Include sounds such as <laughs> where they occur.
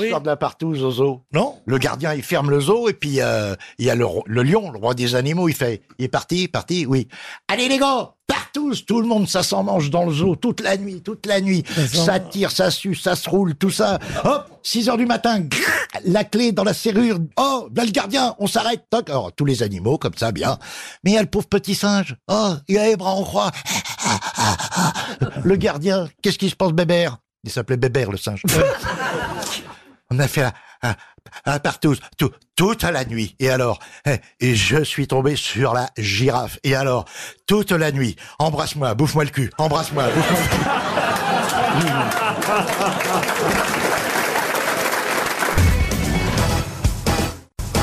l'histoire de la partouze au zoo Non Le gardien, il ferme le zoo et puis euh, il y a le, lion, le roi des animaux, il fait, il est parti, parti, oui. Allez les gars, partouze, tout le monde, ça s'en mange dans le zoo toute la nuit, toute la nuit. Ça tire, ça suce, ça se roule, tout ça. Hop, 6 heures du matin, la clé dans la serrure. Oh, là le gardien, on s'arrête, toc. Alors, tous les animaux, comme ça, bien. Mais il y a le pauvre petit singe. Oh, il a les bras en croix. Le gardien, qu'est-ce qui se passe, Bébert? Il s'appelait Bébert, le singe. <laughs> A fait un, partouze tout, toute la nuit. Et alors, eh, et je suis tombé sur la girafe. Et alors, toute la nuit, embrasse-moi, bouffe-moi le cul, embrasse-moi, bouffe-moi le cul. <laughs>